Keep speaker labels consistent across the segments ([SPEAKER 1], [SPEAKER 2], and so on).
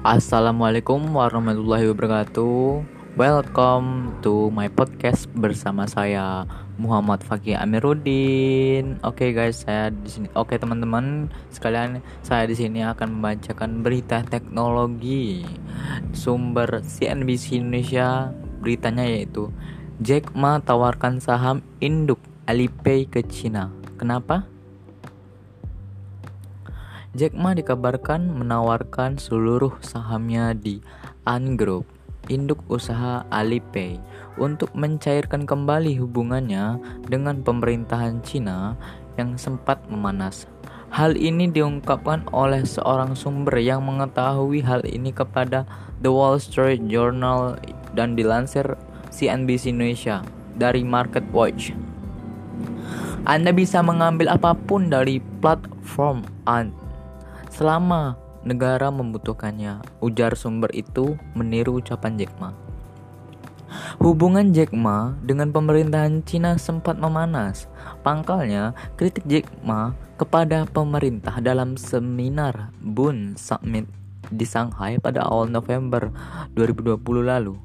[SPEAKER 1] Assalamualaikum warahmatullahi wabarakatuh. Welcome to my podcast bersama saya Muhammad Fakih Amiruddin. Oke okay guys, saya di sini. Oke okay, teman-teman sekalian, saya di sini akan membacakan berita teknologi sumber CNBC Indonesia. Beritanya yaitu Jack Ma tawarkan saham induk Alipay ke Cina. Kenapa? Jack Ma dikabarkan menawarkan seluruh sahamnya di Ant Group, induk usaha Alipay, untuk mencairkan kembali hubungannya dengan pemerintahan Cina yang sempat memanas. Hal ini diungkapkan oleh seorang sumber yang mengetahui hal ini kepada The Wall Street Journal dan dilansir CNBC Indonesia dari Market Watch. Anda bisa mengambil apa pun dari platform Ant selama negara membutuhkannya. Ujar sumber itu meniru ucapan Jack Ma. Hubungan Jack Ma dengan pemerintahan Cina sempat memanas. Pangkalnya, kritik Jack Ma kepada pemerintah dalam seminar Bund Summit di Shanghai pada awal November 2020 lalu.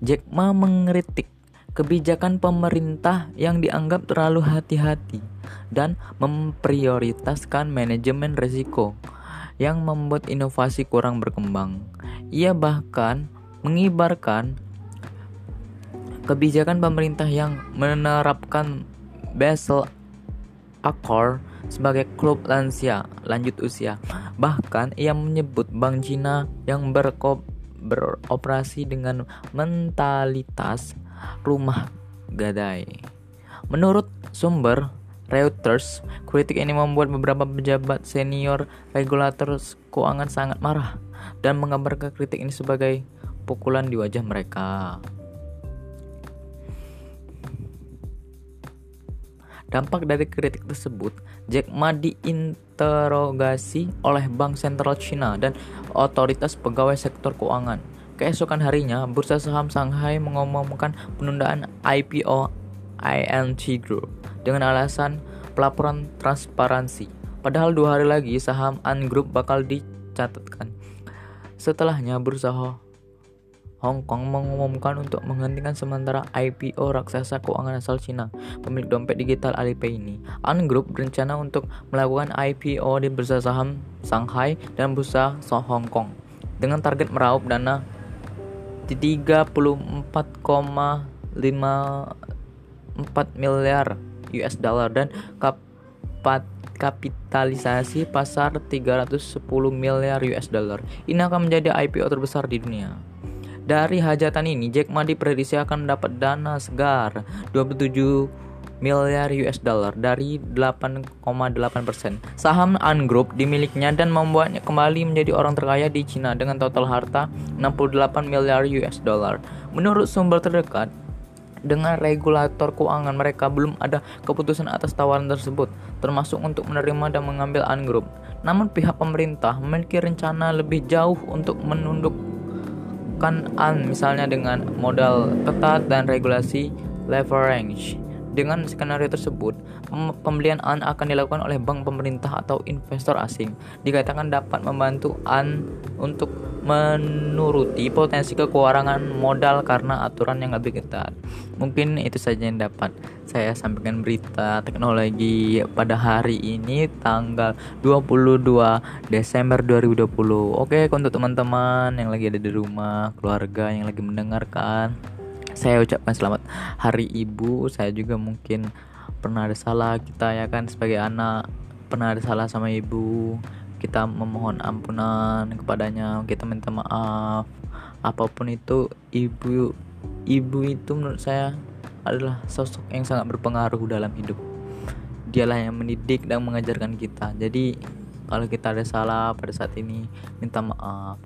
[SPEAKER 1] Jack Ma mengkritik kebijakan pemerintah yang dianggap terlalu hati-hati dan memprioritaskan manajemen risiko yang membuat inovasi kurang berkembang. Ia bahkan mengibarkan kebijakan pemerintah yang menerapkan Basel Accord sebagai klub lansia lanjut usia. Bahkan ia menyebut Bank Cina yang berko beroperasi dengan mentalitas rumah gadai. Menurut sumber Reuters, kritik ini membuat beberapa pejabat senior regulator keuangan sangat marah dan menggambarkan kritik ini sebagai pukulan di wajah mereka. Dampak dari kritik tersebut, Jack Ma diinterogasi oleh Bank Sentral China dan otoritas pegawai sektor keuangan. Keesokan harinya, bursa saham Shanghai mengumumkan penundaan IPO ING Group dengan alasan pelaporan transparansi. Padahal dua hari lagi saham Ant Group bakal dicatatkan. Setelahnya bursa Hong Kong mengumumkan untuk menghentikan sementara IPO raksasa keuangan asal Cina, pemilik dompet digital Alipay ini. Ant Group berencana untuk melakukan IPO di bursa saham Shanghai dan bursa Hong Kong dengan target meraup dana di 34,5 4 miliar US dollar dan kapat kapitalisasi pasar 310 miliar US dollar. Ini akan menjadi IPO terbesar di dunia. Dari hajatan ini, Jack Ma diprediksi akan mendapat dana segar 27 miliar US dollar dari 8,8 persen. Saham Ant Group dimilikinya dan membuatnya kembali menjadi orang terkaya di Cina dengan total harta 68 miliar US dollar. Menurut sumber terdekat, dengan regulator keuangan mereka belum ada keputusan atas tawaran tersebut, termasuk untuk menerima dan mengambil Ant Group. Namun pihak pemerintah memiliki rencana lebih jauh untuk menundukkan Ant misalnya dengan modal ketat dan regulasi leverage. Dengan skenario tersebut, pembelian AN akan dilakukan oleh bank pemerintah atau investor asing. Dikatakan dapat membantu AN untuk menuruti potensi kekurangan modal karena aturan yang lebih ketat. Mungkin itu saja yang dapat saya sampaikan berita teknologi pada hari ini tanggal 22 Desember 2020. Oke, untuk teman-teman yang lagi ada di rumah, keluarga yang lagi mendengarkan saya ucapkan selamat hari ibu. Saya juga mungkin pernah ada salah. Kita ya kan sebagai anak pernah ada salah sama ibu. Kita memohon ampunan kepadanya. Kita minta maaf. Apa pun itu ibu ibu itu menurut saya adalah sosok yang sangat berpengaruh dalam hidup. Dialah yang mendidik dan mengajarkan kita. Jadi kalau kita ada salah pada saat ini minta maaf.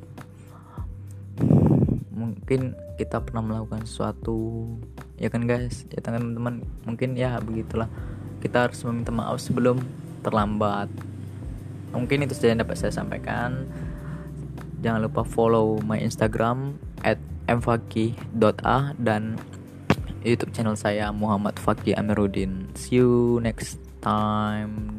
[SPEAKER 1] Mungkin kita pernah melakukan sesuatu. Ya kan guys? Ya kan teman-teman? Mungkin ya begitulah. Kita harus meminta maaf sebelum terlambat. Mungkin itu saja yang dapat saya sampaikan. Jangan lupa follow my instagram at mfaki.a dan youtube channel saya Muhammad Fakih Amiruddin see you next time